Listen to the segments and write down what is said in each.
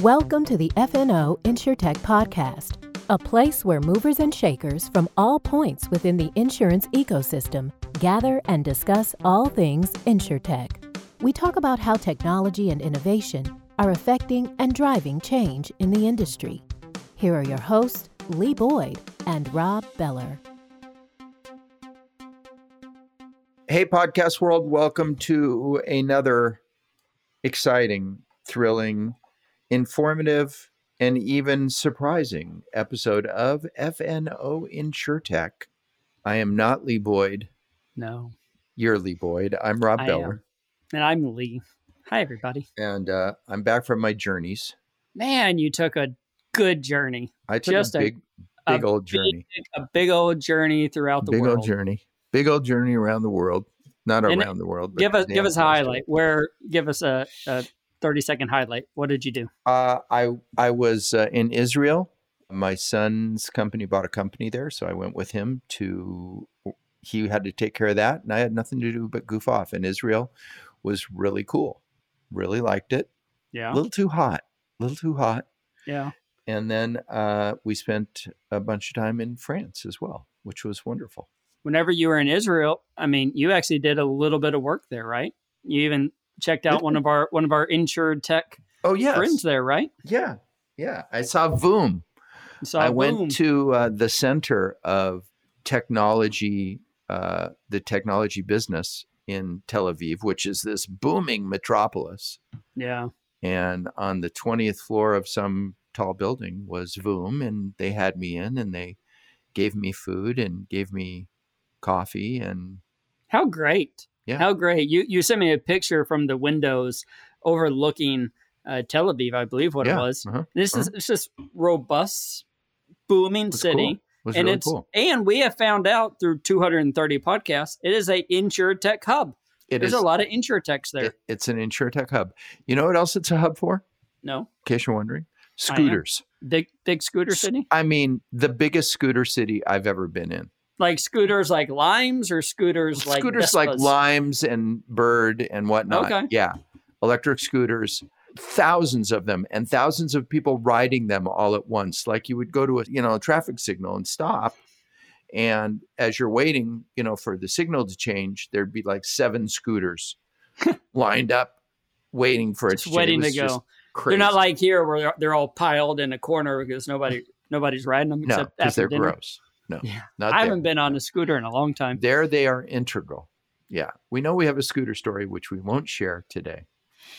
Welcome to the FNO InsureTech Podcast, a place where movers and shakers from all points within the insurance ecosystem gather and discuss all things InsureTech. We talk about how technology and innovation are affecting and driving change in the industry. Here are your hosts, Lee Boyd and Rob Beller. Hey, podcast world, welcome to another exciting, thrilling, informative, and even surprising episode of FNO InsureTech. I am not Lee Boyd. No. You're Lee Boyd. I'm Rob I Beller. am. And I'm Lee. Hi, everybody. And uh, I'm back from my journeys. Man, you took a good journey. I took Just a a- big, a big old journey. A big old journey throughout the Big world. Big old journey. Big old journey around the world. Not And around the world. Give us give us a highlight. Where give us a, a 30 second highlight. What did you do? Uh, I I was uh, in Israel. My son's company bought a company there, so I went with him to. He had to take care of that, and I had nothing to do but goof off. And Israel was really cool. Really liked it. Yeah. A little too hot. A little too hot. Yeah. And then uh, we spent a bunch of time in France as well, which was wonderful. Whenever you were in Israel, I mean, you actually did a little bit of work there, right? You even checked out one of our one of our insured tech Oh yes, friends there, right? yeah, yeah. I saw Voom. So I boom. went to uh, the center of technology, uh, the technology business in Tel Aviv, which is this booming metropolis. Yeah. And on the 20th floor of some tall building was Voom, and they had me in and they gave me food and gave me coffee. And How great. Yeah. How great. You you sent me a picture from the windows overlooking uh, Tel Aviv, I believe what yeah, it was. uh-huh, This is it's just robust, booming was city. cool. It and really it's cool. and we have found out through 230 podcasts, it is a insure tech hub. It There's is- a lot of insure techs there. it- it's an insurtech hub. You know what else it's a hub for? no, In case you're wondering, scooters. big big scooter city, I mean, the biggest scooter city I've ever been in. Like scooters like Limes or scooters like scooters like Limes and Bird and whatnot. Okay. Yeah. Electric scooters, thousands of them and thousands of people riding them all at once. Like you would go to a, you know, a traffic signal and stop. And as you're waiting, you know, for the signal to change, there'd be like seven scooters lined up waiting for it to waiting to go. Crazy. They're not like here where they're, they're all piled in a corner because nobody nobody's riding them no, except because they're dinner. gross. No, Yeah. I there. haven't been on a scooter in a long time. There they are integral. Yeah. We know we have a scooter story, which we won't share today.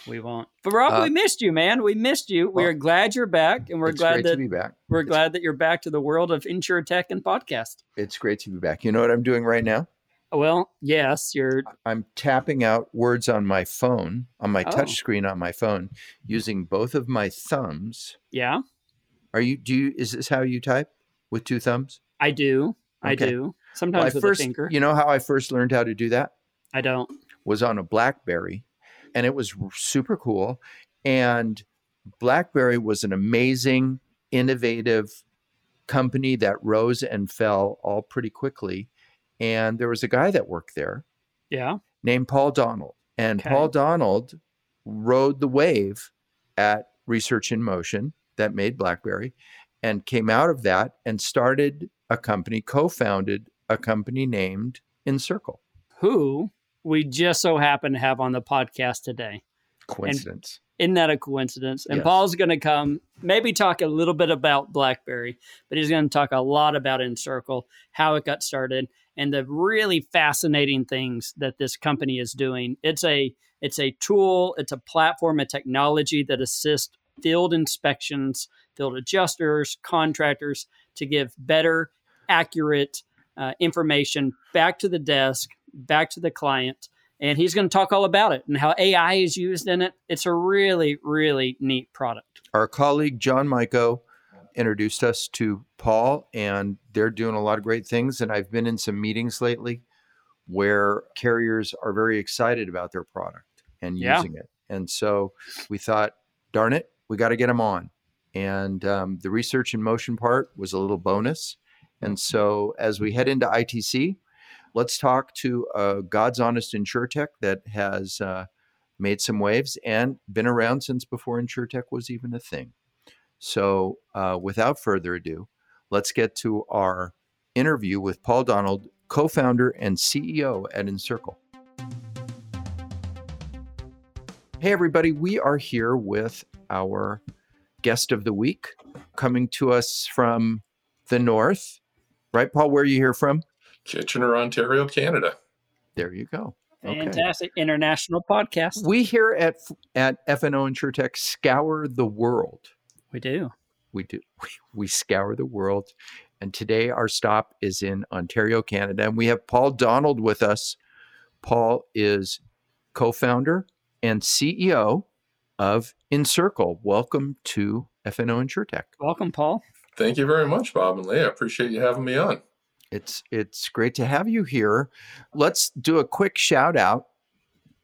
We won't. But Rob, Uh, we missed you, man. We missed you. we are glad you're back, and we're glad that to be back. we're It's- glad that you're back to the world of insure tech and podcast. It's great to be back. You know what I'm doing right now? Well, yes, you're. I'm tapping out words on my phone, on my Oh. touch screen on my phone, using both of my thumbs. Yeah, Are you do you is this how you type? With two thumbs? I do. I Okay. do. Well, Sometimes I with first a finger. you know how I first learned how to do that? I don't. Was on a Blackberry and it was super cool. And Blackberry was an amazing, innovative company that rose and fell all pretty quickly. And there was a guy that worked there Yeah. named Paul Donald. And Okay. Paul Donald rode the wave at Research in Motion that made BlackBerry and came out of that and started a company, co founded a company named Encircle. Who we just so happen to have on the podcast today. Coincidence. Isn't that a coincidence? And Yes. Paul's going to come, maybe talk a little bit about BlackBerry, but he's going to talk a lot about Encircle, how it got started, and the really fascinating things that this company is doing. It's a it's a tool, it's a platform, a technology that assists field inspections, field adjusters, contractors to give better, accurate uh, information back to the desk, back to the client and he's going to talk all about it and how AI is used in it. It's a really, really neat product. Our colleague John Mico introduced us to Paul, and they're doing a lot of great things. And I've been in some meetings lately where carriers are very excited about their product and Yeah. using it. And so we thought, darn it, we got to get them on. And um, the research in motion part was a little bonus. And so as we head into ITC, let's talk to a God's honest insuretech that has uh, made some waves and been around since before insuretech was even a thing. So, uh, without further ado, let's get to our interview with Paul Donald, co founder and CEO at Encircle. Hey, everybody, we are here with our guest of the week coming to us from the north. Right, Paul? Where are you here from? Kitchener, Ontario, Canada. There you go. Fantastic okay. international podcast. We here at at FNO InsureTech scour the world. We do. We do. We, we scour the world, and today our stop is in Ontario, Canada, and we have Paul Donald with us. Paul is co-founder and CEO of Encircle. Welcome to FNO InsureTech. Welcome, Paul. Thank you very much, Bob and Leah. I appreciate you having me on. It's it's great to have you here. Let's do a quick shout out.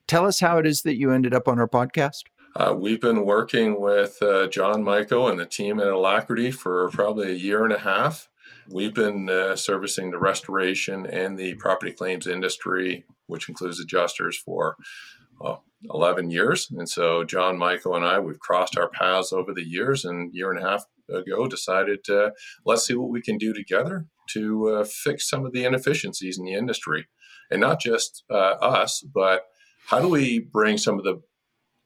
Tell us how it is that you ended up on our podcast. Uh, we've been working with uh, John Michael and the team at Alacrity for probably a year and a half. We've been uh, servicing the restoration and the property claims industry, which includes adjusters, for 11 years. And so John, Michael, and I, we've crossed our paths over the years and year and a half ago decided to let's see what we can do together to uh, fix some of the inefficiencies in the industry. And not just uh, us, but how do we bring some of the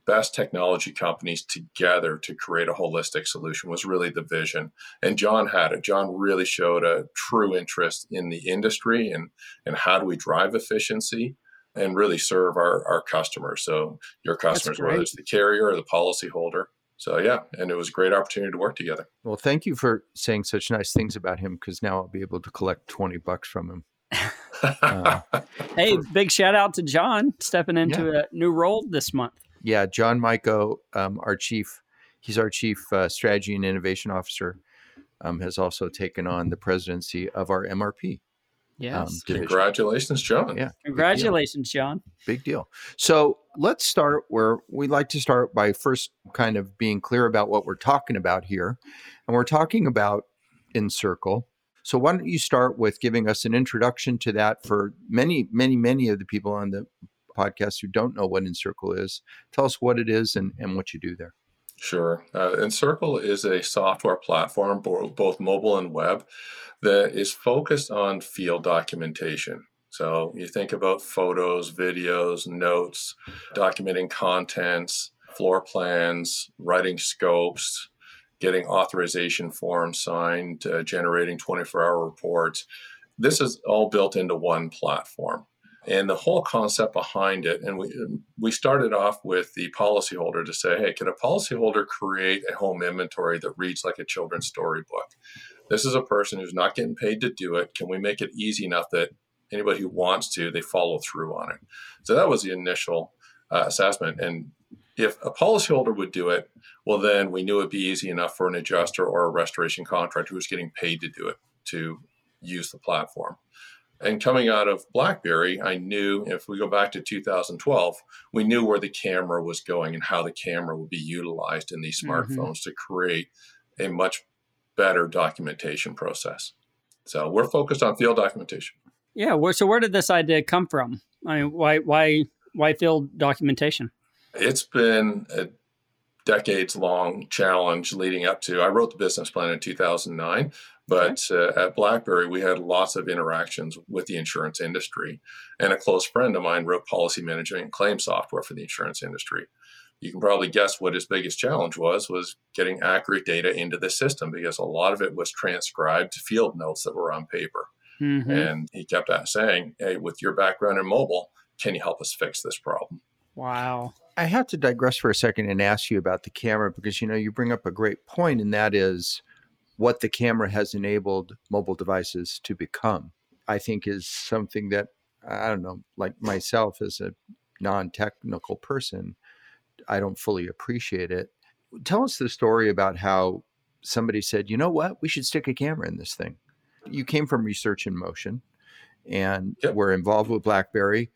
best technology companies together to create a holistic solution was really the vision. And John had it. John really showed a true interest in the industry and, and how do we drive efficiency and really serve our, our customers. So your customers, whether it's the carrier or the policyholder. So yeah, and it was a great opportunity to work together. Well, thank you for saying such nice things about him because now I'll be able to collect 20 bucks from him. uh, hey, big shout out to John stepping into yeah. a new role this month. Yeah, John Maiko, um, our chief, he's our chief uh, strategy and innovation officer, um, has also taken on the presidency of our MRP. Yes. Um, Congratulations, John. Yeah. Congratulations, big John. Big deal. So let's start where we'd like to start by first kind of being clear about what we're talking about here. And we're talking about Encircle. So why don't you start with giving us an introduction to that for many, many, many of the people on the podcast who don't know what Encircle is. Tell us what it is and, and what you do there. Sure. Uh, Encircle is a software platform, both mobile and web, that is focused on field documentation. So you think about photos, videos, notes, documenting contents, floor plans, writing scopes, getting authorization forms signed, uh, generating 24 hour reports. This is all built into one platform and the whole concept behind it and we we started off with the policyholder to say hey can a policyholder create a home inventory that reads like a children's storybook? This is a person who's not getting paid to do it. Can we make it easy enough that anybody who wants to they follow through on it? So that was the initial uh, assessment. And if a policyholder would do it well then we knew it'd be easy enough for an adjuster or a restoration contractor who's getting paid to do it to use the platform and coming out of BlackBerry, I knew if we go back to 2012, we knew where the camera was going and how the camera would be utilized in these mm-hmm. smartphones mm-hmm. to create a much better documentation process. So we're focused on field documentation. Yeah. So where did this idea come from? I mean, why why why field documentation? It's been a decades long challenge leading up to. I wrote the business plan in 2009, but uh, at BlackBerry, we had lots of interactions with the insurance industry. And a close friend of mine wrote policy management and claim software for the insurance industry. You can probably guess what his biggest challenge was was getting accurate data into the system because a lot of it was transcribed field notes that were on paper. Mm-hmm. And he kept saying, Hey, with your background in mobile, can you help us fix this problem? Wow. I have to digress for a second and ask you about the camera because you know you bring up a great point, and that is what the camera has enabled mobile devices to become, I think is something that I don't know, like myself as a non technical person, I don't fully appreciate it. Tell us the story about how somebody said, you know what, we should stick a camera in this thing. You came from Research in Motion and yep. were involved with BlackBerry,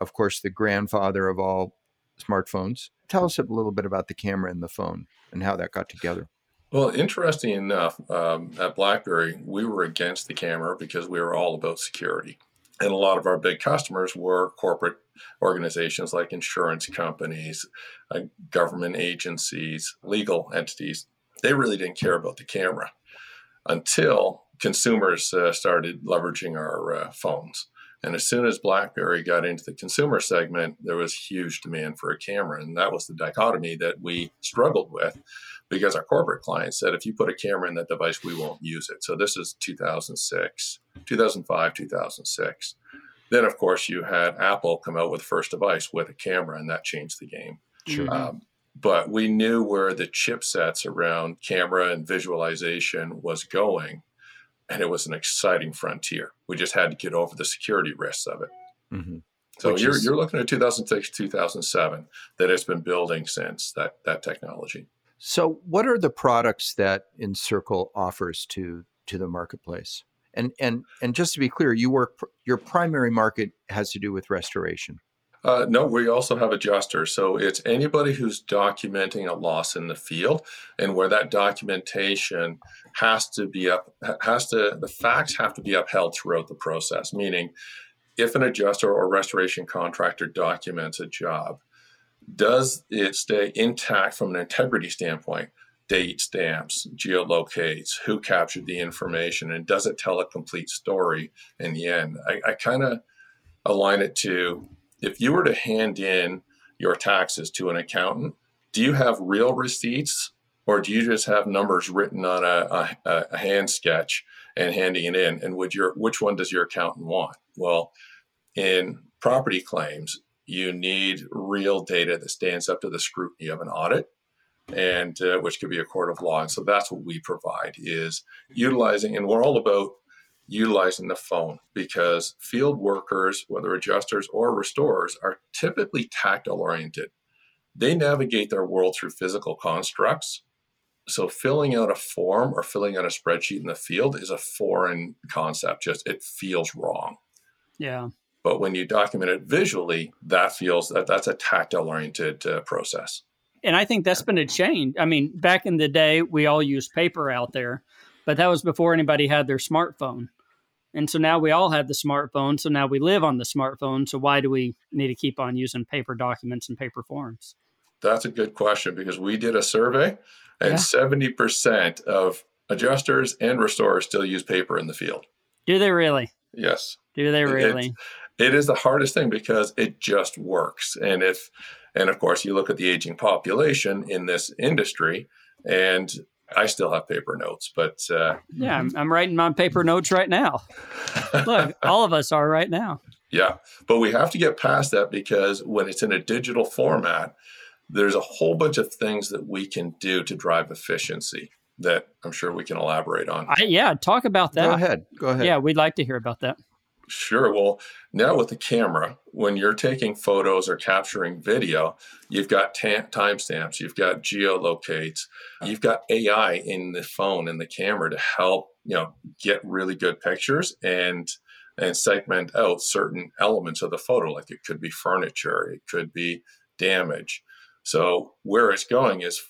of course, the grandfather of all smartphones. Tell us a little bit about the camera and the phone and how that got together. Well, interesting enough, um, at BlackBerry, we were against the camera because we were all about security. And a lot of our big customers were corporate organizations like insurance companies, uh, government agencies, legal entities. They really didn't care about the camera until consumers uh, started leveraging our uh, phones. And as soon as BlackBerry got into the consumer segment, there was huge demand for a camera. And that was the dichotomy that we struggled with because our corporate clients said, if you put a camera in that device, we won't use it. So this is 2006, 2005, 2006. Then, of course, you had Apple come out with the first device with a camera, and that changed the game. Sure. Um, but we knew where the chipsets around camera and visualization was going and it was an exciting frontier. We just had to get over the security risks of it. Mm-hmm. So Which you're is- you're looking at 2006, 2007 that it's been building since that that technology. So, what are the products that Encircle offers to to the marketplace? And and and just to be clear, you work your primary market has to do with restoration. Uh, no, we also have adjusters. So it's anybody who's documenting a loss in the field, and where that documentation has to be up, has to the facts have to be upheld throughout the process. Meaning, if an adjuster or restoration contractor documents a job, does it stay intact from an integrity standpoint? Date stamps, geolocates, who captured the information, and does it tell a complete story in the end? I, I kind of align it to if you were to hand in your taxes to an accountant, do you have real receipts or do you just have numbers written on a, a, a hand sketch and handing it in? And would your which one does your accountant want? Well, in property claims, you need real data that stands up to the scrutiny of an audit and uh, which could be a court of law and so that's what we provide is utilizing and we're all about utilizing the phone because field workers, whether adjusters or restorers, are typically tactile oriented. They navigate their world through physical constructs. So filling out a form or filling out a spreadsheet in the field is a foreign concept. Just it feels wrong. Yeah. But when you document it visually, that feels that that's a tactile oriented uh, process. And I think that's been a change. I mean, back in the day, we all used paper out there, but that was before anybody had their smartphone. And so now we all have the smartphone. So now we live on the smartphone. So why do we need to keep on using paper documents and paper forms? That's a good question because we did a survey and Yeah. 70% of adjusters and restorers still use paper in the field. Do they really? Yes. Do they really? it is the hardest thing because it just works and if and of course you look at the aging population in this industry and i still have paper notes but uh, Yeah, I'm, I'm writing my paper notes right now. Look, all of us are right now. yeah but we have to get past that because when it's in a digital format there's a whole bunch of things that we can do to drive efficiency that i'm sure we can elaborate on I, yeah, talk about that. Go ahead. Go ahead. Yeah, we'd like to hear about that. Sure. Well, now with the camera, when you're taking photos or capturing video, you've got ta- timestamps, you've got geolocates, you've got AI in the phone and the camera to help you know get really good pictures and and segment out certain elements of the photo. Like it could be furniture, it could be damage. So where it's going is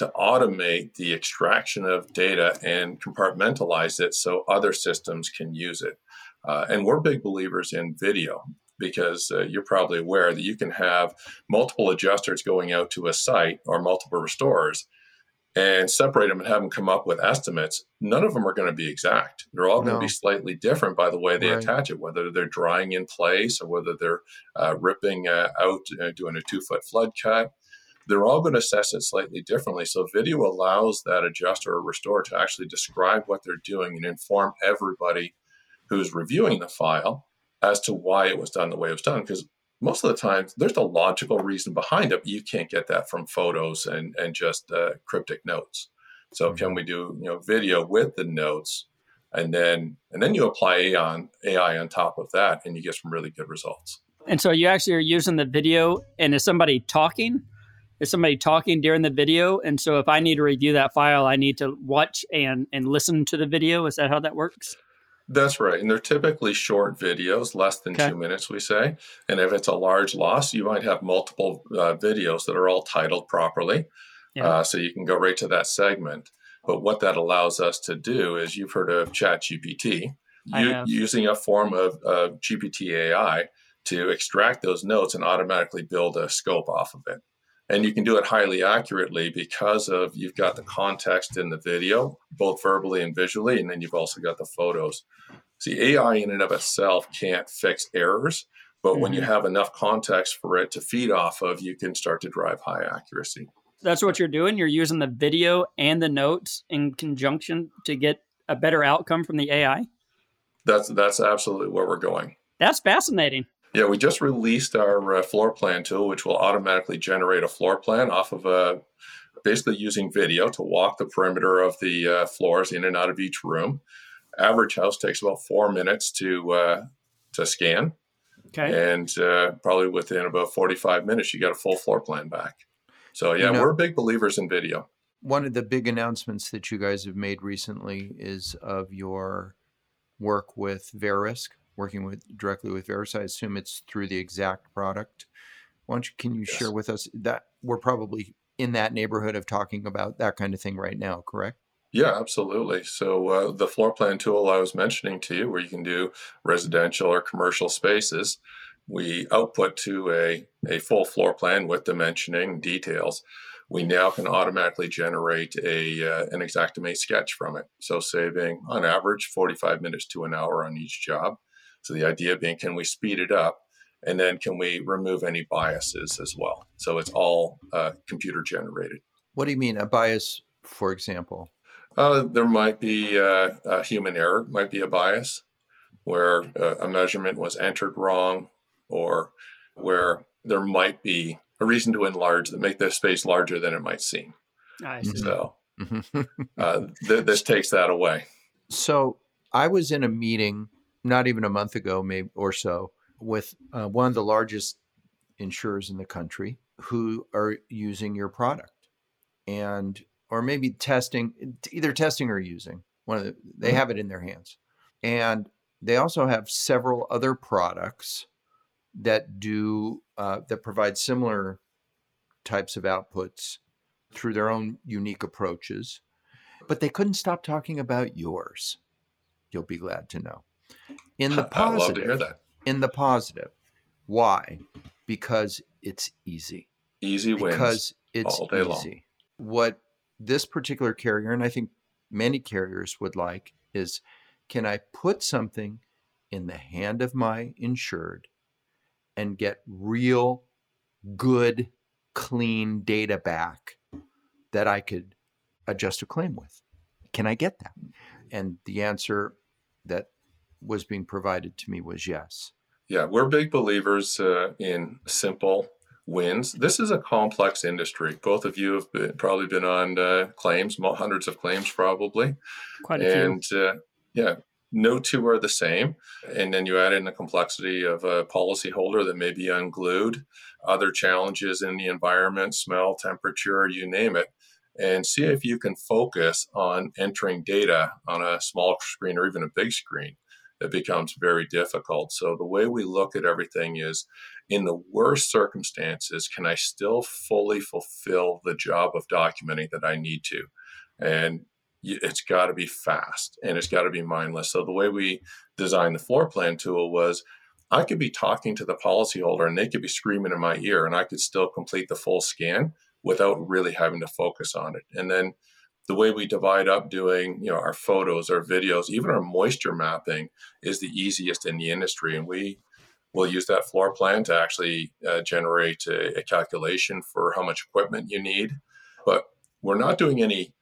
to automate the extraction of data and compartmentalize it so other systems can use it. Uh, and we're big believers in video because uh, you're probably aware that you can have multiple adjusters going out to a site or multiple restorers and separate them and have them come up with estimates. None of them are going to be exact. They're all going No. to be slightly different by the way they Right. attach it, whether they're drying in place or whether they're uh, ripping uh, out, uh, doing a two foot flood cut. They're all going to assess it slightly differently. So, video allows that adjuster or restorer to actually describe what they're doing and inform everybody who's reviewing the file as to why it was done the way it was done. Because most of the time, there's a logical reason behind it, but you can't get that from photos and, and just uh, cryptic notes. So, can we do you know video with the notes, and then and then you apply AI on AI on top of that, and you get some really good results. And so you actually are using the video, and is somebody talking? Is somebody talking during the video? And so if I need to review that file, I need to watch and and listen to the video. Is that how that works? That's right. And they're typically short videos, less than Okay. two minutes, we say. And if it's a large loss, you might have multiple uh, videos that are all titled properly. Yeah. Uh, so you can go right to that segment. But what that allows us to do is you've heard of ChatGPT. u- using a form of, of GPT AI to extract those notes and automatically build a scope off of it. And you can do it highly accurately because of you've got the context in the video, both verbally and visually, and then you've also got the photos. See, AI in and of itself can't fix errors, but mm-hmm. when you mm-hmm. have enough context for it to feed off of, you can start to drive high accuracy. That's what you're doing. You're using the video and the notes in conjunction to get a better outcome from the AI. That's that's absolutely where we're going. That's fascinating. Yeah, we just released our uh, floor plan tool, which will automatically generate a floor plan off of a uh, basically using video to walk the perimeter of the uh, floors in and out of each room. Average house takes about four minutes to uh, to scan, okay, and uh, probably within about forty five minutes, you get a full floor plan back. So yeah, you know, we're big believers in video. One of the big announcements that you guys have made recently is of your work with Verisk working with directly with Verisk. I assume it's through the exact product. Why don't you, can you yes. share with us that we're probably in that neighborhood of talking about that kind of thing right now, correct? Yeah, absolutely. So uh, the floor plan tool I was mentioning to you, where you can do residential or commercial spaces, we output to a, a full floor plan with dimensioning details. We now can automatically generate a uh, an Xactimate sketch from it. So saving on average 45 minutes to an hour on each job. So the idea being, can we speed it up? And then can we remove any biases as well? So it's all uh, computer generated. What do you mean a bias, for example? Uh, there might be uh, a human error, might be a bias where uh, a measurement was entered wrong, or where there might be a reason to enlarge that make the space larger than it might seem. I see. So uh, th- this takes that away. So I was in a meeting not even a month ago, maybe or so, with uh, one of the largest insurers in the country who are using your product, and or maybe testing, either testing or using one of the, they mm-hmm. have it in their hands, and they also have several other products that do uh, that provide similar types of outputs through their own unique approaches, but they couldn't stop talking about yours. You'll be glad to know. In the positive, in the positive. Why? Because it's easy. Easy wins. Because it's easy. Long. What this particular carrier, and I think many carriers would like, is can I put something in the hand of my insured and get real, good, clean data back that I could adjust a claim with? Can I get that? And the answer that was being provided to me was yes. Yeah, we're big believers uh, in simple wins. This is a complex industry. Both of you have been, probably been on uh, claims, hundreds of claims probably. Quite a and, few. Uh, yeah, no two are the same. And then you add in the complexity of a policyholder that may be unglued, other challenges in the environment, smell, temperature, you name it and see if you can focus on entering data on a small screen or even a big screen it becomes very difficult. So the way we look at everything is in the worst circumstances, can I still fully fulfill the job of documenting that I need to? And it's got to be fast and it's got to be mindless. So the way we designed the floor plan tool was I could be talking to the policyholder and they could be screaming in my ear and I could still complete the full scan without really having to focus on it. And then the way we divide up doing you know our photos our videos even our moisture mapping is the easiest in the industry. And we will use that floor plan to actually uh, generate a, a, calculation for how much equipment you need. But we're not doing any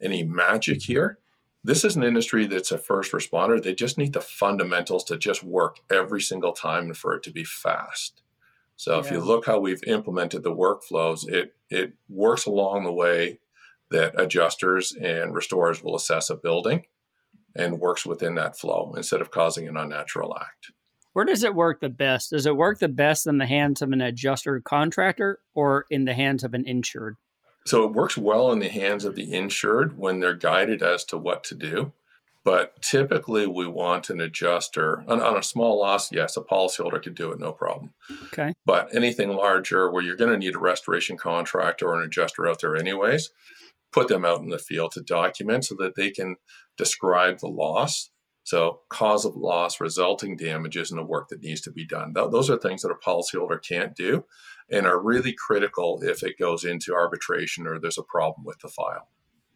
any magic here. This is an industry that's a first responder. They just need the fundamentals to just work every single time and for it to be fast. So yeah. if you look how we've implemented the workflows it it works along the way that adjusters and restorers will assess a building and works within that flow instead of causing an unnatural act. Where does it work the best? Does it work the best in the hands of an adjuster contractor or in the hands of an insured? So it works well in the hands of the insured when they're guided as to what to do. But typically, we want an adjuster on, on a small loss. Yes, a policyholder could do it, no problem. Okay. But anything larger, where you're going to need a restoration contractor or an adjuster out there, anyways, put them out in the field to document so that they can describe the loss So, cause of loss, resulting damages, and the work that needs to be done. those are things that a policyholder can't do and are really critical if it goes into arbitration or there's a problem with the file.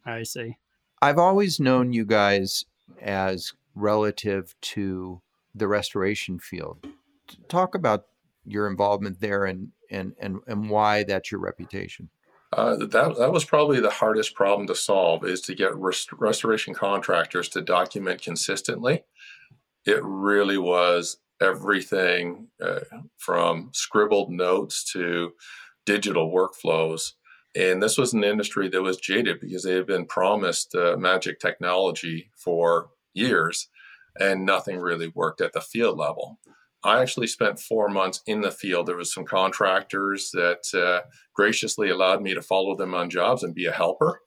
I see. I've always known you guys as relative to the restoration field. Talk about your involvement there and and and, and why that's your reputation. Uh, that that was probably the hardest problem to solve is to get rest- restoration contractors to document consistently. It really was everything uh, from scribbled notes to digital workflows. And this was an industry that was jaded because they had been promised uh, magic technology for years and nothing really worked at the field level. I actually spent four months in the field. There was some contractors that uh, graciously allowed me to follow them on jobs and be a helper.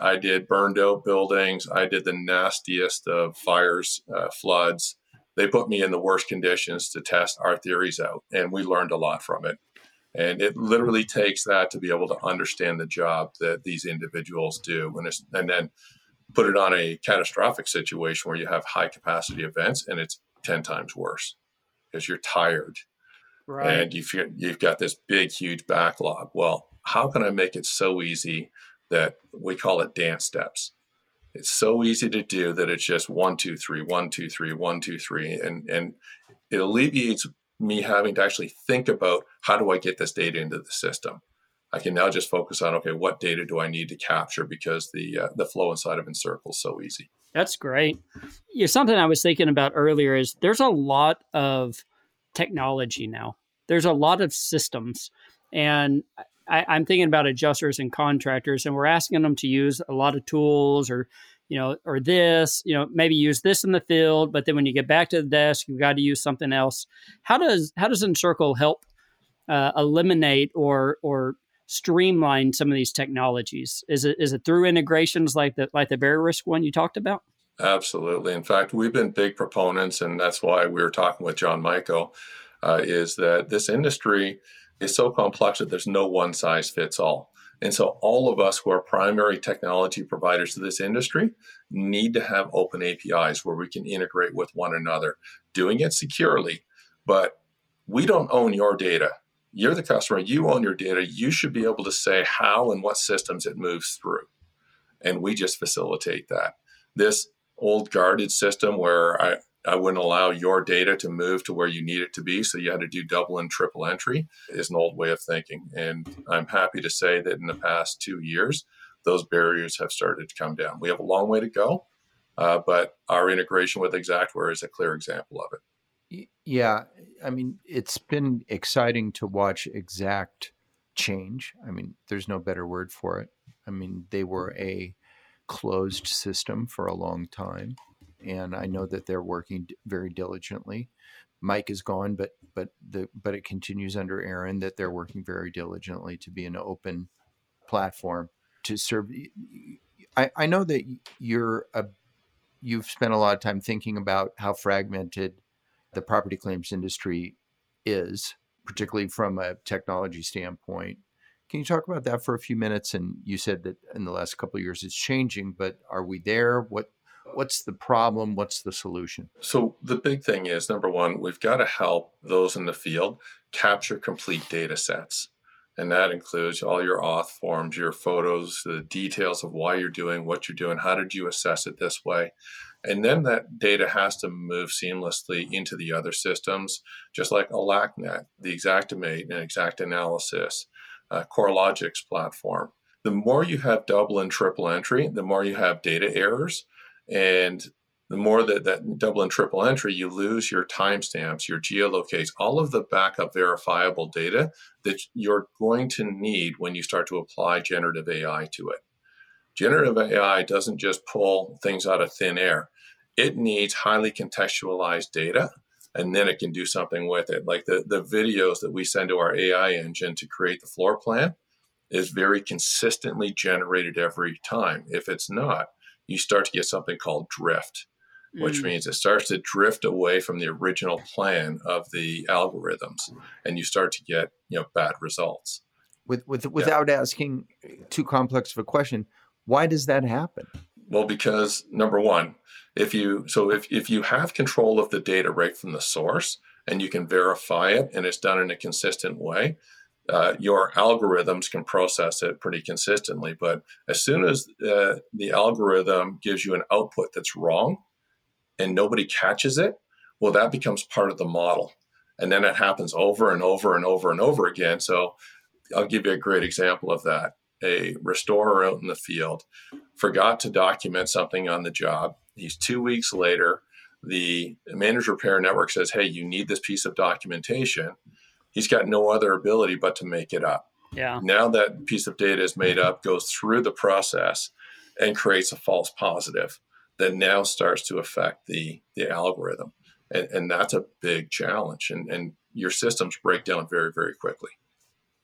I did burned out buildings. I did the nastiest of fires, uh, floods. They put me in the worst conditions to test our theories out, and we learned a lot from it. And it literally takes that to be able to understand the job that these individuals do, and, and then put it on a catastrophic situation where you have high capacity events, and it's ten times worse because you're tired right. and you've, you've got this big, huge backlog. Well, how can I make it so easy that we call it dance steps? It's so easy to do that it's just one, two, three, one, two, three, one, two, three. And, and it alleviates me having to actually think about how do I get this data into the system. I can now just focus on okay, what data do I need to capture because the uh, the flow inside of Encircle is so easy. That's great. Yeah, something I was thinking about earlier is there's a lot of technology now. There's a lot of systems, and I, I'm thinking about adjusters and contractors, and we're asking them to use a lot of tools or you know, or this, you know, maybe use this in the field, but then when you get back to the desk, you've got to use something else. How does how does Encircle help uh, eliminate or or streamline some of these technologies? Is it is it through integrations like the like the Verisk one you talked about? Absolutely. In fact, we've been big proponents, and that's why we were talking with John Michael. Uh, is that this industry is so complex that there's no one size fits all. And so, all of us who are primary technology providers to this industry need to have open APIs where we can integrate with one another, doing it securely. But we don't own your data you're the customer, you own your data, you should be able to say how and what systems it moves through. And we just facilitate that. This old guarded system where I, I wouldn't allow your data to move to where you need it to be, so you had to do double and triple entry, is an old way of thinking. And I'm happy to say that in the past two years, those barriers have started to come down. We have a long way to go, uh, but our integration with Xactware is a clear example of it. Yeah, I mean, it's been exciting to watch Xact change. I mean, there's no better word for it. I mean, they were a closed system for a long time, and I know that they're working very diligently. Mike is gone, but but the but it continues under Aaron that they're working very diligently to be an open platform to serve. I, I know that you're a you've spent a lot of time thinking about how fragmented the property claims industry is, particularly from a technology standpoint. Can you talk about that for a few minutes? And you said that in the last couple of years it's changing, but are we there? What what's the problem? What's the solution? So the big thing is number one, we've got to help those in the field capture complete data sets. And that includes all your auth forms, your photos, the details of why you're doing what you're doing, how did you assess it this way? And then that data has to move seamlessly into the other systems, just like ALACnet, the Xactimate and XactAnalysis, uh, CoreLogic's platform. The more you have double and triple entry, the more you have data errors. And the more that, that double and triple entry, you lose your timestamps, your geolocates, all of the backup verifiable data that you're going to need when you start to apply generative AI to it. Generative AI doesn't just pull things out of thin air. It needs highly contextualized data and then it can do something with it. Like the, the videos that we send to our AI engine to create the floor plan is very consistently generated every time. If it's not, you start to get something called drift, which mm. means it starts to drift away from the original plan of the algorithms and you start to get, you know, bad results. With, with, without yeah. asking too complex of a question, why does that happen? Well, because number one, if you so if, if you have control of the data right from the source and you can verify it and it's done in a consistent way, uh, your algorithms can process it pretty consistently. But as soon as uh, the algorithm gives you an output that's wrong and nobody catches it, well, that becomes part of the model. And then it happens over and over and over and over again. So I'll give you a great example of that. A restorer out in the field forgot to document something on the job. He's two weeks later. The managed repair network says, Hey, you need this piece of documentation he's got no other ability but to make it up. Yeah. Now that piece of data is made up, goes through the process and creates a false positive that now starts to affect the the algorithm. And, and that's a big challenge. And, and your systems break down very, very quickly.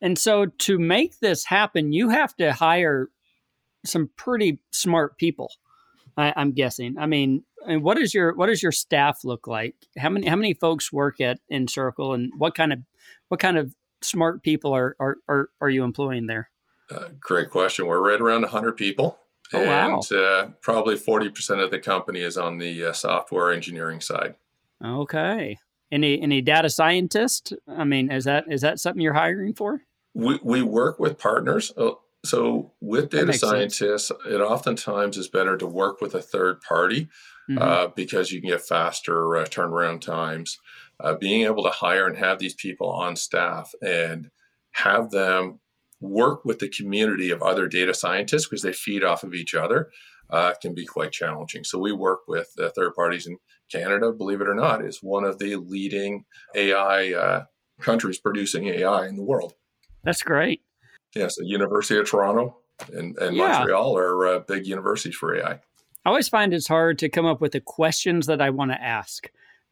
And so to make this happen, you have to hire some pretty smart people. I, am guessing. I mean, and what is your what does your staff look like? How many how many folks work at Encircle, and what kind of what kind of smart people are are are, are you employing there? Uh, great question. We're right around 100 people. Oh, and wow. uh, probably 40% of the company is on the uh, software engineering side. Okay. Any any data scientist? I mean, is that is that something you're hiring for? We, we work with partners. Uh, so with data scientists, sense. it oftentimes is better to work with a third party mm-hmm. uh, because you can get faster uh, turnaround times. Uh, being able to hire and have these people on staff and have them work with the community of other data scientists because they feed off of each other uh, can be quite challenging. So we work with uh, third parties in Canada, believe it or not, is one of the leading AI uh, countries producing AI in the world. That's great. Yes, the University of Toronto and, and yeah. Montreal are uh, big universities for AI. I always find it's hard to come up with the questions that I want to ask,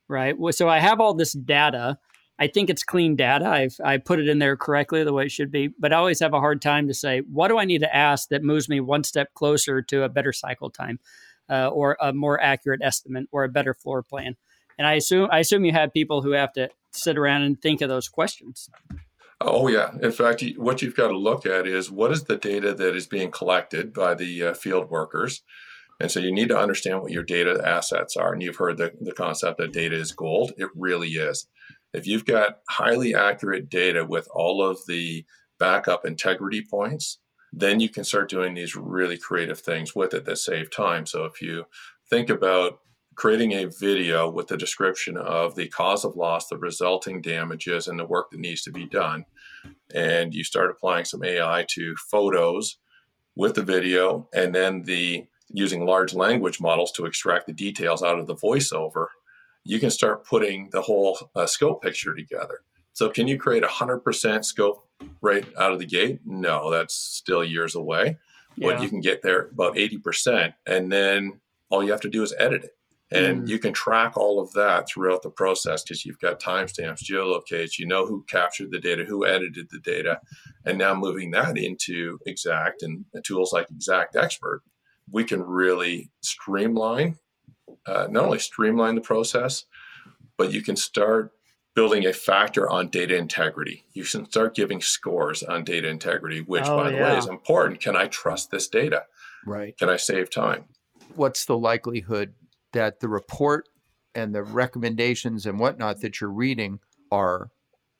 right? So I have all this data. I think it's clean data. I've I put it in there correctly the way it should be, but I always have a hard time to say what do I need to ask that moves me one step closer to a better cycle time, uh, or a more accurate estimate, or a better floor plan. And I assume I assume you have people who have to sit around and think of those questions. Oh, yeah. In fact, what you've got to look at is what is the data that is being collected by the uh, field workers. And so you need to understand what your data assets are. And you've heard the, the concept that data is gold. It really is. If you've got highly accurate data with all of the backup integrity points, then you can start doing these really creative things with it that save time. So if you think about creating a video with the description of the cause of loss, the resulting damages, and the work that needs to be done. And you start applying some AI to photos with the video, and then the using large language models to extract the details out of the voiceover. You can start putting the whole uh, scope picture together. So, can you create a 100% scope right out of the gate? No, that's still years away. Yeah. But you can get there about 80%, and then all you have to do is edit it and mm. you can track all of that throughout the process because you've got timestamps, geolocates, you know who captured the data, who edited the data. And now moving that into Xact and tools like Exact Expert, we can really streamline, uh, not only streamline the process, but you can start building a factor on data integrity. You can start giving scores on data integrity, which, oh, by the yeah. way, is important. Can I trust this data? Right. Can I save time? What's the likelihood that the report and the recommendations and whatnot that you're reading are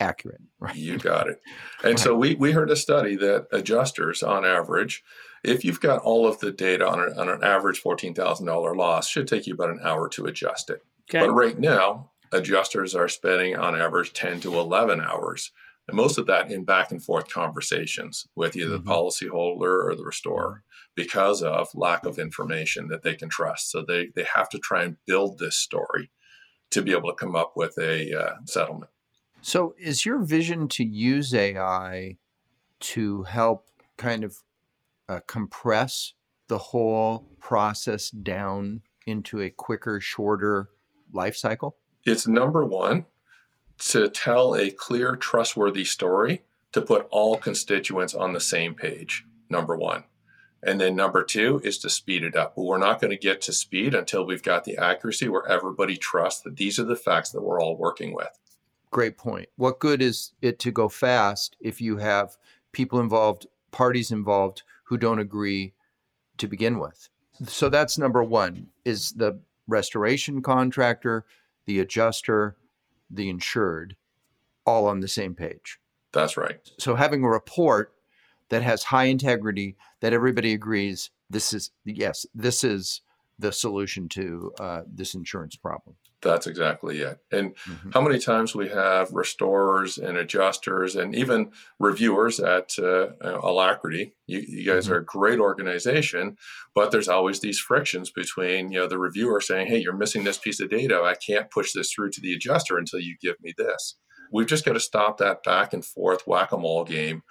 accurate. Right? You got it. And right. so we, we heard a study that adjusters, on average, if you've got all of the data on, a, on an average $14,000 loss, should take you about an hour to adjust it. Okay. But right now, adjusters are spending on average 10 to 11 hours. And most of that in back and forth conversations with either mm-hmm. the policyholder or the restorer because of lack of information that they can trust. So they, they have to try and build this story to be able to come up with a uh, settlement. So, is your vision to use AI to help kind of uh, compress the whole process down into a quicker, shorter life cycle? It's number one to tell a clear, trustworthy story to put all constituents on the same page. Number one. And then number two is to speed it up. But we're not going to get to speed until we've got the accuracy where everybody trusts that these are the facts that we're all working with. Great point. What good is it to go fast if you have people involved, parties involved who don't agree to begin with? So that's number one is the restoration contractor, the adjuster, the insured, all on the same page. That's right. So having a report that has high integrity that everybody agrees this is yes, this is the solution to uh, this insurance problem. That's exactly it. And Mm-hmm. how many times we have restorers and adjusters and even reviewers at uh, Alacrity. You, you guys Mhm. are a great organization, but there's always these frictions between you know the reviewer saying, "Hey, you're missing this piece of data. I can't push this through to the adjuster until you give me this." We've just got to stop that back and forth whack a mole game.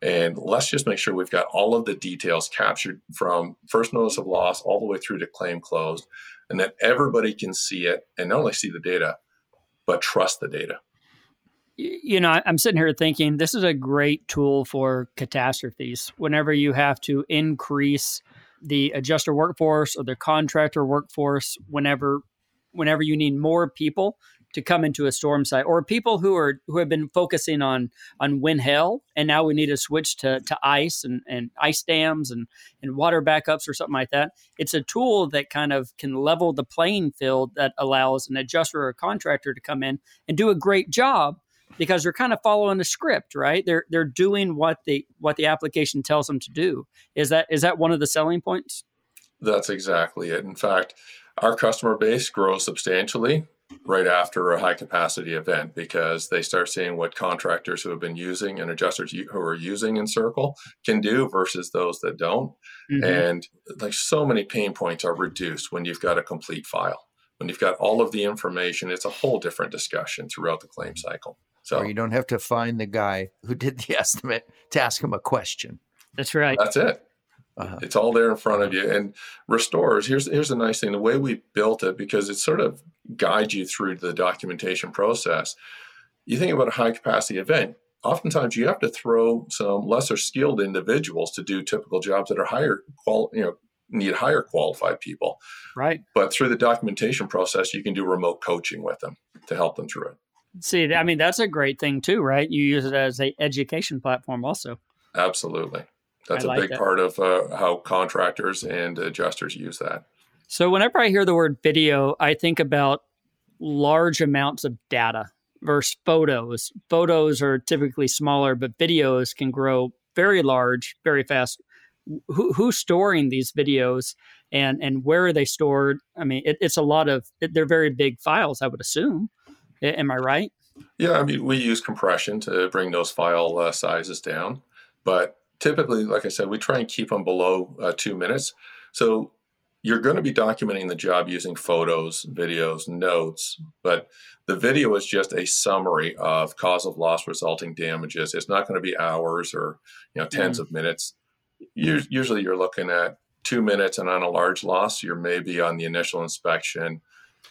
And let's just make sure we've got all of the details captured from first notice of loss all the way through to claim closed and that everybody can see it and not only see the data, but trust the data. You know, I'm sitting here thinking this is a great tool for catastrophes. Whenever you have to increase the adjuster workforce or the contractor workforce, whenever whenever you need more people to come into a storm site or people who are who have been focusing on on wind hail and now we need to switch to, to ice and, and ice dams and, and water backups or something like that. It's a tool that kind of can level the playing field that allows an adjuster or a contractor to come in and do a great job because they're kind of following a script right? They're they're doing what the what the application tells them to do. Is that is that one of the selling points? That's exactly it. In fact, our customer base grows substantially right after a high capacity event because they start seeing what contractors who have been using and adjusters who are using Encircle can do versus those that don't. Mhm. And like so many pain points are reduced when you've got a complete file. When you've got all of the information, it's a whole different discussion throughout the claim cycle. So Or you don't have to find the guy who did the estimate to ask him a question. that's right that's it. Uh-huh. It's all there in front of you. And restores, here's here's the nice thing. The way we built it, because it sort of guides you through the documentation process. You think about a high capacity event, oftentimes you have to throw some lesser skilled individuals to do typical jobs that are higher qual you know, need higher qualified people. right But through the documentation process, you can do remote coaching with them to help them through it. See, I mean, that's a great thing too, right? You use it as a education platform also. Absolutely. That's I a like big part of uh, how contractors and adjusters use that. So whenever I hear the word video, I think about large amounts of data versus photos. Photos are typically smaller, but videos can grow very large, very fast. Who, who's storing these videos and, and where are they stored? I mean, it, it's a lot of, it, they're very big files, I would assume. Am I right? Yeah, I mean, we use compression to bring those file uh, sizes down, but typically, like I said, we try and keep them below uh, two minutes. So you're going to be documenting the job using photos, videos, notes, but the video is just a summary of cause of loss resulting damages. It's not going to be hours or you know 10s of minutes. Usually, you're looking at two minutes, and on a large loss, you're maybe on the initial inspection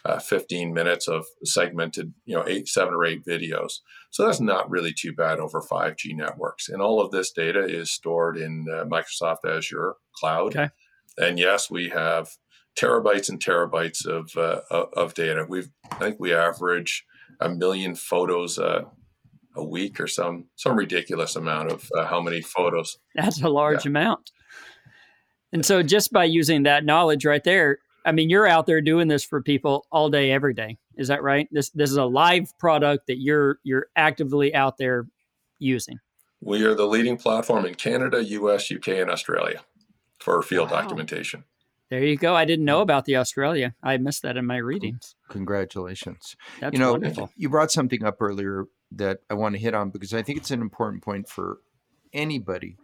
uh, 15 minutes of segmented, you know, eight, seven or eight videos. So that's not really too bad over 5G networks. And all of this data is stored in uh, Microsoft Azure cloud. Okay. And yes, we have terabytes and terabytes of uh, of data. We've, I think, we average a million photos uh, a week or some some ridiculous amount of uh, how many photos. That's a large amount. And so just by using that knowledge right there, I mean, you're out there doing this for people all day, every day. Is that right? This this is a live product that you're you're actively out there using. We are the leading platform in Canada, US, UK, and Australia for field Wow. documentation. There you go. I didn't know about the Australia. I missed that in my readings. Congratulations. That's you know, wonderful. you brought something up earlier that I want to hit on because I think it's an important point for anybody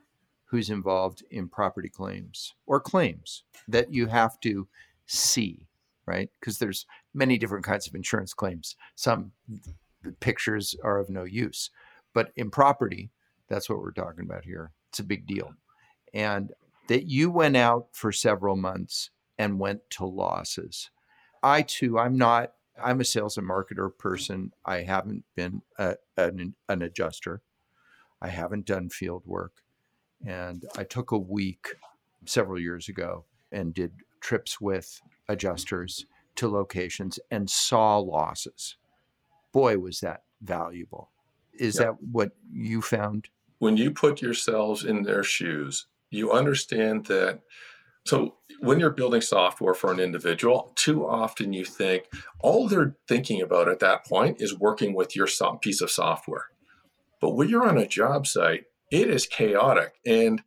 who's involved in property claims or claims that you have to see, right? Because there's many different kinds of insurance claims. Some pictures are of no use, but in property, that's what we're talking about here. It's a big deal. And that you went out for several months and went to losses. I too, I'm not I'm a sales and marketer person. I haven't been a, an, an adjuster. I haven't done field work. And I took a week several years ago and did trips with adjusters to locations and saw losses. Boy, was that valuable. Is that what you found? when you put yourselves in their shoes, you understand that So when you're building software for an individual, too often you think all they're thinking about at that point is working with your piece of software. But when you're on a job site, it is chaotic and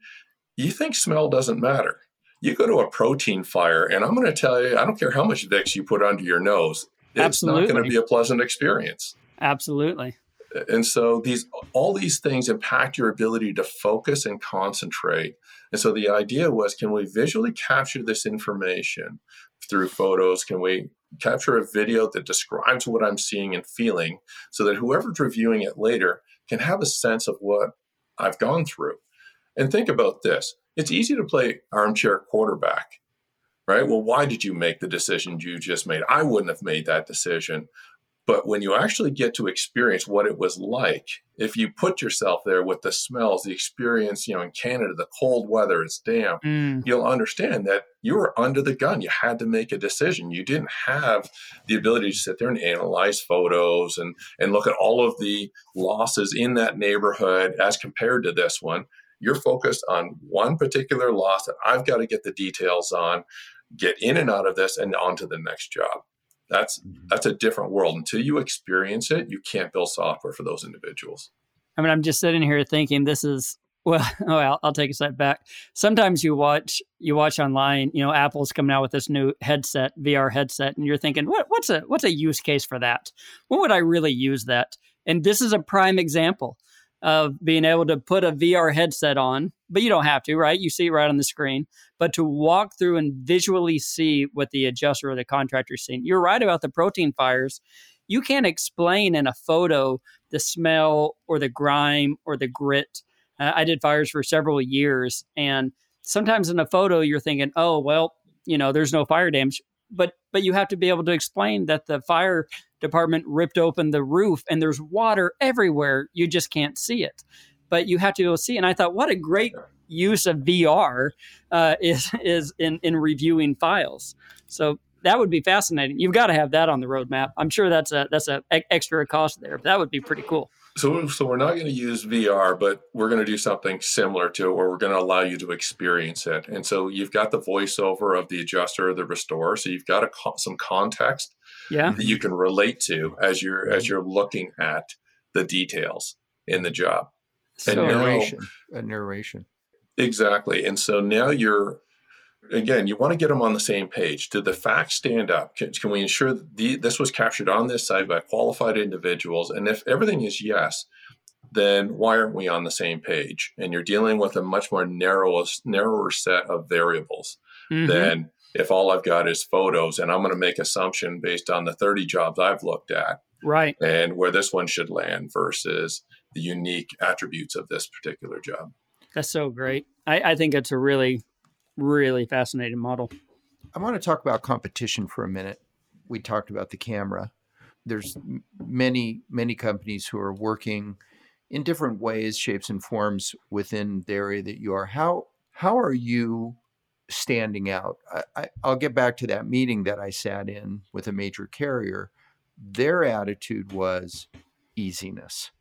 you think smell doesn't matter. You go to a protein fire, and I'm going to tell you, I don't care how much Vicks you put under your nose, it's Absolutely. not going to be a pleasant experience. Absolutely. And so these all these things impact your ability to focus and concentrate. And so the idea was can we visually capture this information through photos? Can we capture a video that describes what I'm seeing and feeling so that whoever's reviewing it later can have a sense of what I've gone through? And think about this it's easy to play armchair quarterback, right? Well, why did you make the decision you just made? I wouldn't have made that decision. But when you actually get to experience what it was like, if you put yourself there with the smells, the experience, you know, in Canada, the cold weather, it's damp, mm. you'll understand that you were under the gun. You had to make a decision. You didn't have the ability to sit there and analyze photos and, and look at all of the losses in that neighborhood as compared to this one. You're focused on one particular loss that I've got to get the details on, get in and out of this, and on to the next job. That's mm-hmm. that's a different world. Until you experience it, you can't build software for those individuals. I mean, I'm just sitting here thinking this is well. Well, I'll take a step back. Sometimes you watch you watch online. You know, Apple's coming out with this new headset, VR headset, and you're thinking, what, what's a what's a use case for that? When would I really use that? And this is a prime example of being able to put a VR headset on, but you don't have to, right? You see it right on the screen, but to walk through and visually see what the adjuster or the contractor is seeing. You're right about the protein fires. You can't explain in a photo the smell or the grime or the grit. Uh, I did fires for several years, and sometimes in a photo, you're thinking, oh, well, you know, there's no fire damage. But but you have to be able to explain that the fire department ripped open the roof and there's water everywhere. You just can't see it, but you have to be able to see. And I thought, what a great use of VR uh, is is in in reviewing files. So that would be fascinating. You've got to have that on the roadmap. I'm sure that's a that's a extra cost there, but that would be pretty cool. So, so we're not going to use VR, but we're going to do something similar to it, where we're going to allow you to experience it. And so you've got the voiceover of the adjuster or the restorer, so you've got a, some context yeah. that you can relate to as you're as you're looking at the details in the job. So and narration, now, a narration. Exactly. And so now you're again, you want to get them on the same page. Did the facts stand up? Can, can we ensure that the, this was captured on this side by qualified individuals? And if everything is yes, then why aren't we on the same page? And you're dealing with a much more narrow, narrower set of variables mm-hmm. than if all I've got is photos and I'm going to make assumption based on the 30 jobs I've looked at. Right. And where this one should land versus the unique attributes of this particular job. That's so great. I, I think it's a really, really fascinating model. I want to talk about competition for a minute. We talked about the camera. There's many, many companies who are working in different ways, shapes, and forms within the area that you are. How how are you standing out. I, will get back to that meeting that I sat in with a major carrier. Their attitude was easiness,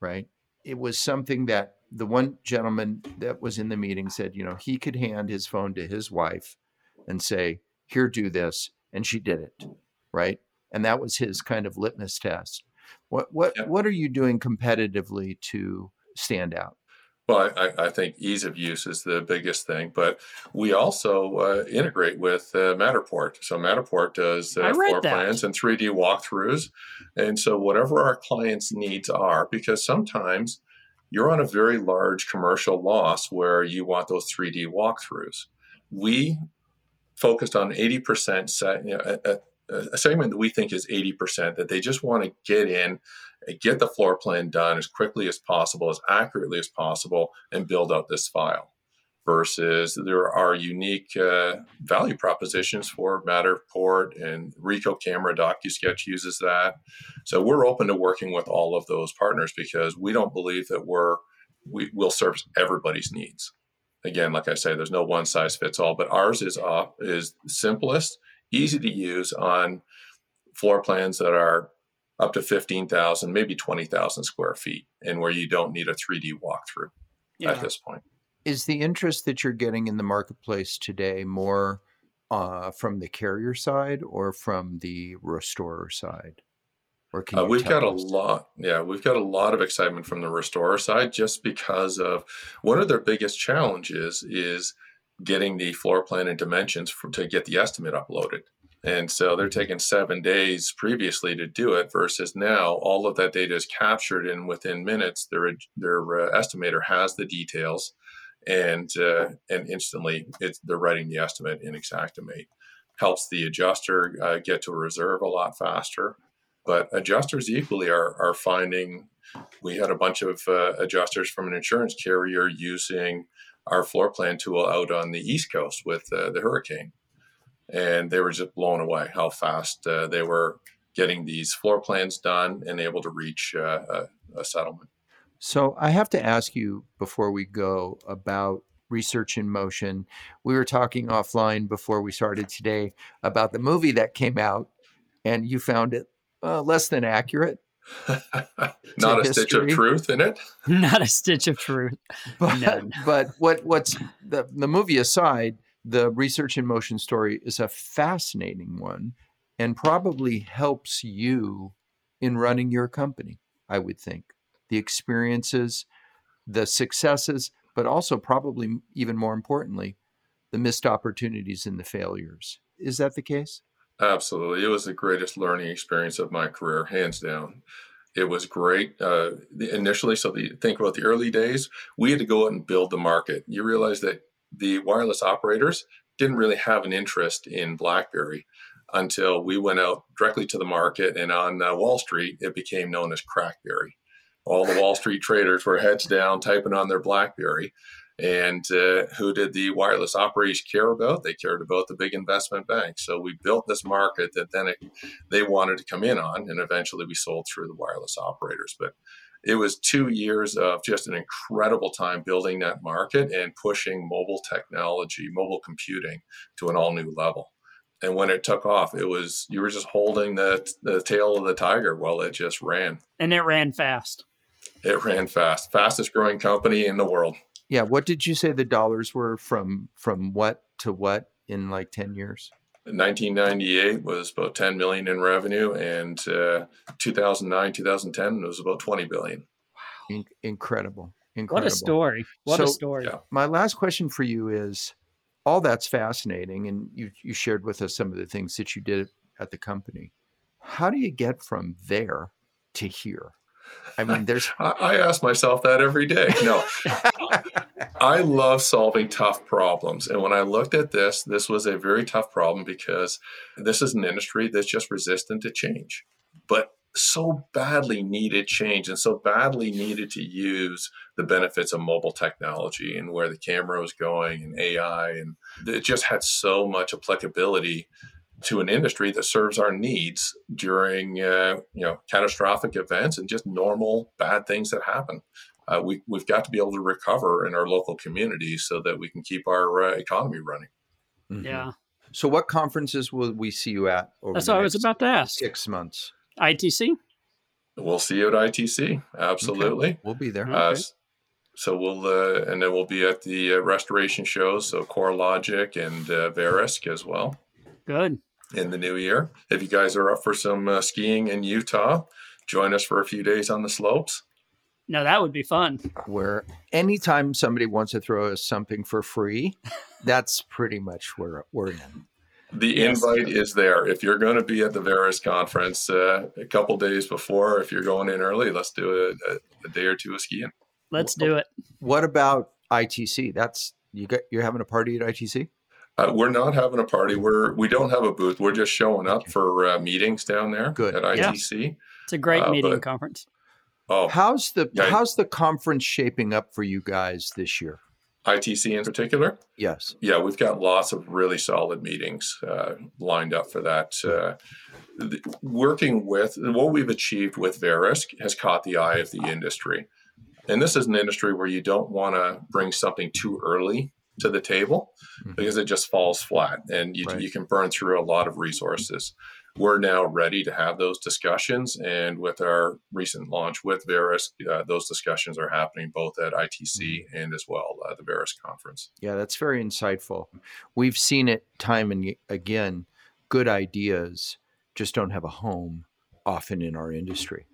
right? It was something that the one gentleman that was in the meeting said, you know, he could hand his phone to his wife and say, Here, do this. And she did it, right? And that was his kind of litmus test. What what what are you doing competitively to stand out? Well, I, I, think ease of use is the biggest thing, but we also uh, integrate with uh, Matterport. So Matterport does uh, floor that. plans and 3D walkthroughs, and so whatever our clients' needs are, because sometimes you're on a very large commercial loss where you want those 3D walkthroughs. We focused on 80% set, you know, a, a segment that we think is 80% that they just want to get in get the floor plan done as quickly as possible, as accurately as possible, and build out this file. Versus there are unique uh, value propositions for Matterport and Ricoh Camera DocuSketch uses that. So we're open to working with all of those partners because we don't believe that we're we will serve everybody's needs. Again, like I say, there's no one size fits all, but ours is uh, is simplest, easy to use on floor plans that are up to 15,000, maybe 20,000 square feet, and where you don't need a 3D walkthrough yeah. at this point. Is the interest that you're getting in the marketplace today more uh, from the carrier side or from the restorer side? Or can uh, we've got a lot, yeah, we've got a lot of excitement from the restorer side just because of one of their biggest challenges is getting the floor plan and dimensions for, to get the estimate uploaded. And so they're taking seven days previously to do it versus now all of that data is captured and within minutes their their uh, estimator has the details and uh, and instantly it's they're writing the estimate in Xactimate. Helps the adjuster uh, get to a reserve a lot faster. But adjusters equally are are finding we had a bunch of uh, adjusters from an insurance carrier using our floor plan tool out on the East Coast with uh, the hurricane and they were just blown away how fast uh, they were getting these floor plans done and able to reach uh, a, a, settlement. So I have to ask you before we go about research in motion. We were talking offline before we started today about the movie that came out, and you found it uh, less than accurate. Not a history. stitch of truth in it. Not a stitch of truth. But, but what what's the the movie aside? The research in motion story is a fascinating one and probably helps you in running your company, I would think. The experiences, the successes, but also probably even more importantly, the missed opportunities and the failures. Is that the case? Absolutely. It was the greatest learning experience of my career, hands down. It was great uh, initially. So, the, think about the early days, we had to go out and build the market. You realize that the wireless operators didn't really have an interest in BlackBerry until we went out directly to the market. And on uh, Wall Street, it became known as Crackberry. All the Wall Street traders were heads down typing on their BlackBerry. And uh, who did the wireless operators care about? They cared about the big investment banks. So we built this market that then it, they wanted to come in on, and eventually we sold through the wireless operators. But it was two years of just an incredible time building that market and pushing mobile technology, mobile computing to an all new level. And when it took off, it was you were just holding the the tail of the tiger while it just ran. And it ran fast. It ran fast. Fastest growing company in the world. Yeah. What did you say the dollars were from from what to what in like 10 years? 1998 was about 10 million in revenue, and uh, 2009, 2010 it was about 20 billion. Wow, in- incredible, incredible! What a story! What so, a story! Yeah. My last question for you is: all that's fascinating, and you you shared with us some of the things that you did at the company. How do you get from there to here? I mean, there's. I ask myself that every day. No, I love solving tough problems. And when I looked at this, this was a very tough problem because this is an industry that's just resistant to change, but so badly needed change and so badly needed to use the benefits of mobile technology and where the camera was going and AI. And it just had so much applicability to an industry that serves our needs during uh, you know catastrophic events and just normal bad things that happen. Uh, we, we've got to be able to recover in our local communities so that we can keep our uh, economy running. Mm-hmm. Yeah. So, what conferences will we see you at? That's what I was about to ask. Six months. ITC. We'll see you at ITC. Absolutely. Okay. We'll be there. Uh, okay. So we'll uh, and then we'll be at the uh, restoration shows. So CoreLogic and Verisk as well. Good in the new year. If you guys are up for some uh, skiing in Utah, join us for a few days on the slopes. No, that would be fun. Where anytime somebody wants to throw us something for free, that's pretty much where we're in. The yes. invite is there. If you're going to be at the Verisk conference uh, a couple days before, if you're going in early, let's do a, a, a day or two of skiing. Let's do it. What about ITC? That's you got you're having a party at ITC? Uh, we're not having a party. We're we don't have a booth. We're just showing up for uh, meetings down there Good. at ITC. Yeah. It's a great uh, meeting but, conference. Oh, how's the yeah, how's the conference shaping up for you guys this year? ITC in particular. Yes. Yeah, we've got lots of really solid meetings uh, lined up for that. Uh, working with what we've achieved with Verisk has caught the eye of the industry, and this is an industry where you don't want to bring something too early to the table Mhm. because it just falls flat and you, Right. you can burn through a lot of resources. We're now ready to have those discussions. And with our recent launch with Verisk, uh, those discussions are happening both at ITC and as well uh, the Verisk conference. Yeah, that's very insightful. We've seen it time and again. Good ideas just don't have a home often in our industry,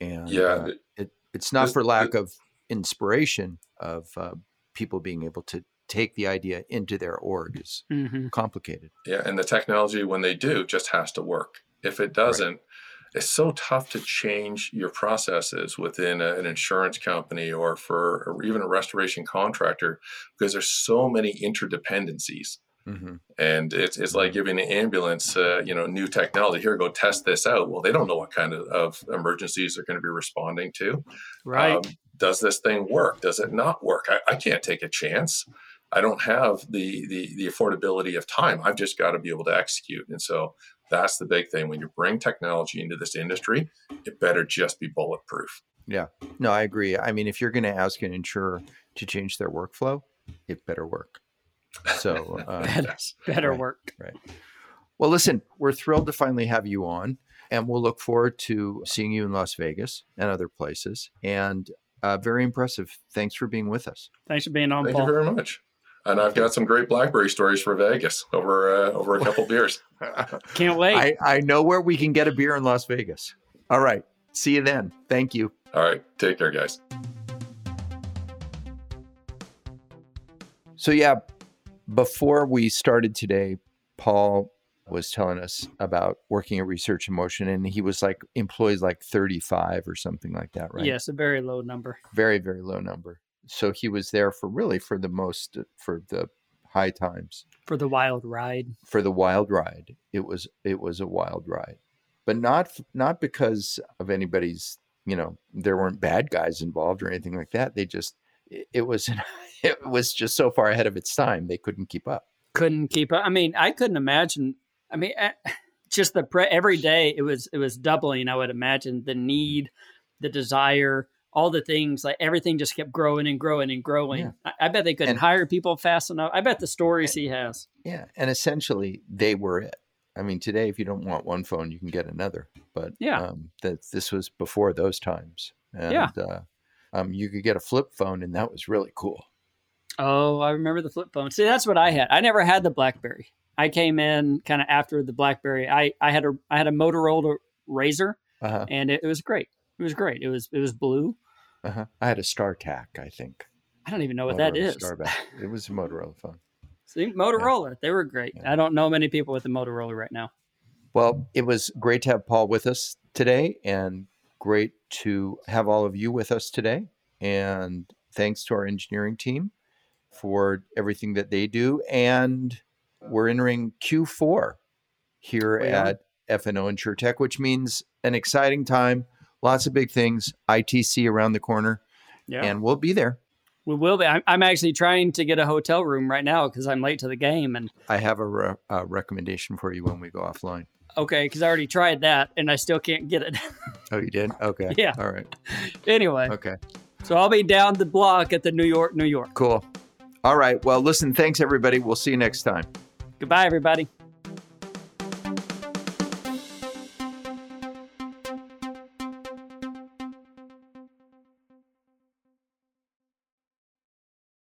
and Yeah, uh, it, it's not this- for lack of inspiration of uh, people being able to take the idea into their org is hmm complicated. Yeah, and the technology when they do just has to work. If it doesn't, it's so tough to change your processes within a- an insurance company or for or even a restoration contractor because there's so many interdependencies. hmm And it's, it's like giving an ambulance, uh, you know, new technology. Here, go test this out. Well, they don't know what kind of, of emergencies they're going to be responding to. Right. Um, does this thing work? Does it not work? I, I can't take a chance. I don't have the, the the affordability of time. I've just got to be able to execute. And so that's the big thing. When you bring technology into this industry, it better just be bulletproof. Yeah. No, I agree. I mean, if you're going to ask an insurer to change their workflow, it better work. So, uh, better, better right. work. Well, listen, we're thrilled to finally have you on, and we'll look forward to seeing you in Las Vegas and other places. And uh, very impressive. Thanks for being with us. Thanks for being on, Thank Paul. you very much. And I've got some great BlackBerry stories for Vegas over uh, over a couple beers. Can't wait. I, I know where we can get a beer in Las Vegas. All right. See you then. Thank you. All right, take care, guys. So, yeah, before we started today, Paul was telling us about working at Research in Motion, and he was like employs like 35 or something like that, right? Yes, a very low number. very very low number so he was there for really for the most for the high times for the wild ride. for the wild ride it was it was a wild ride but not not because of anybody's you know there weren't bad guys involved or anything like that they just it, it was it was just so far ahead of its time they couldn't keep up Couldn't keep up. I mean, I couldn't imagine. I mean, eh, just the pre- every day it was it was doubling. I would imagine the need, the desire, all the things like everything just kept growing and growing and growing. Yeah. I, I bet they couldn't And- hire people fast enough. I bet the stories he has. yeah and essentially they were it i mean today if you don't want one phone you can get another but Yeah. um, that this was before those times and Yeah. uh, um, you could get a flip phone and that was really cool Oh, I remember the flip phone. See, that's what I had. I never had the BlackBerry. I came in kind of after the BlackBerry. I, I had a I had a Motorola Razor, uh-huh. and it, it was great. It was great. It was it was blue. Uh-huh. I had a StarTAC, I think. I don't even know what that Motorola is. Starback. It was a Motorola phone. See, Motorola, they were great. Yeah. I don't know many people with a Motorola right now. Well, it was great to have Paul with us today and great to have all of you with us today. And thanks to our engineering team for everything that they do. And we're entering Q4 here We are. at FNO InsureTech, which means an exciting time, lots of big things, ITC around the corner, Yeah, and we'll be there. we will be. I'm, I'm actually trying to get a hotel room right now because I'm late to the game. And I have a, re- a recommendation for you when we go offline. okay, because I already tried that and I still can't get it. Oh, you did? Okay. Yeah. All right. anyway, Okay. so I'll be down the block at the New York, New York. Cool. All right. Well, listen, thanks everybody. We'll see you next time. Goodbye, everybody.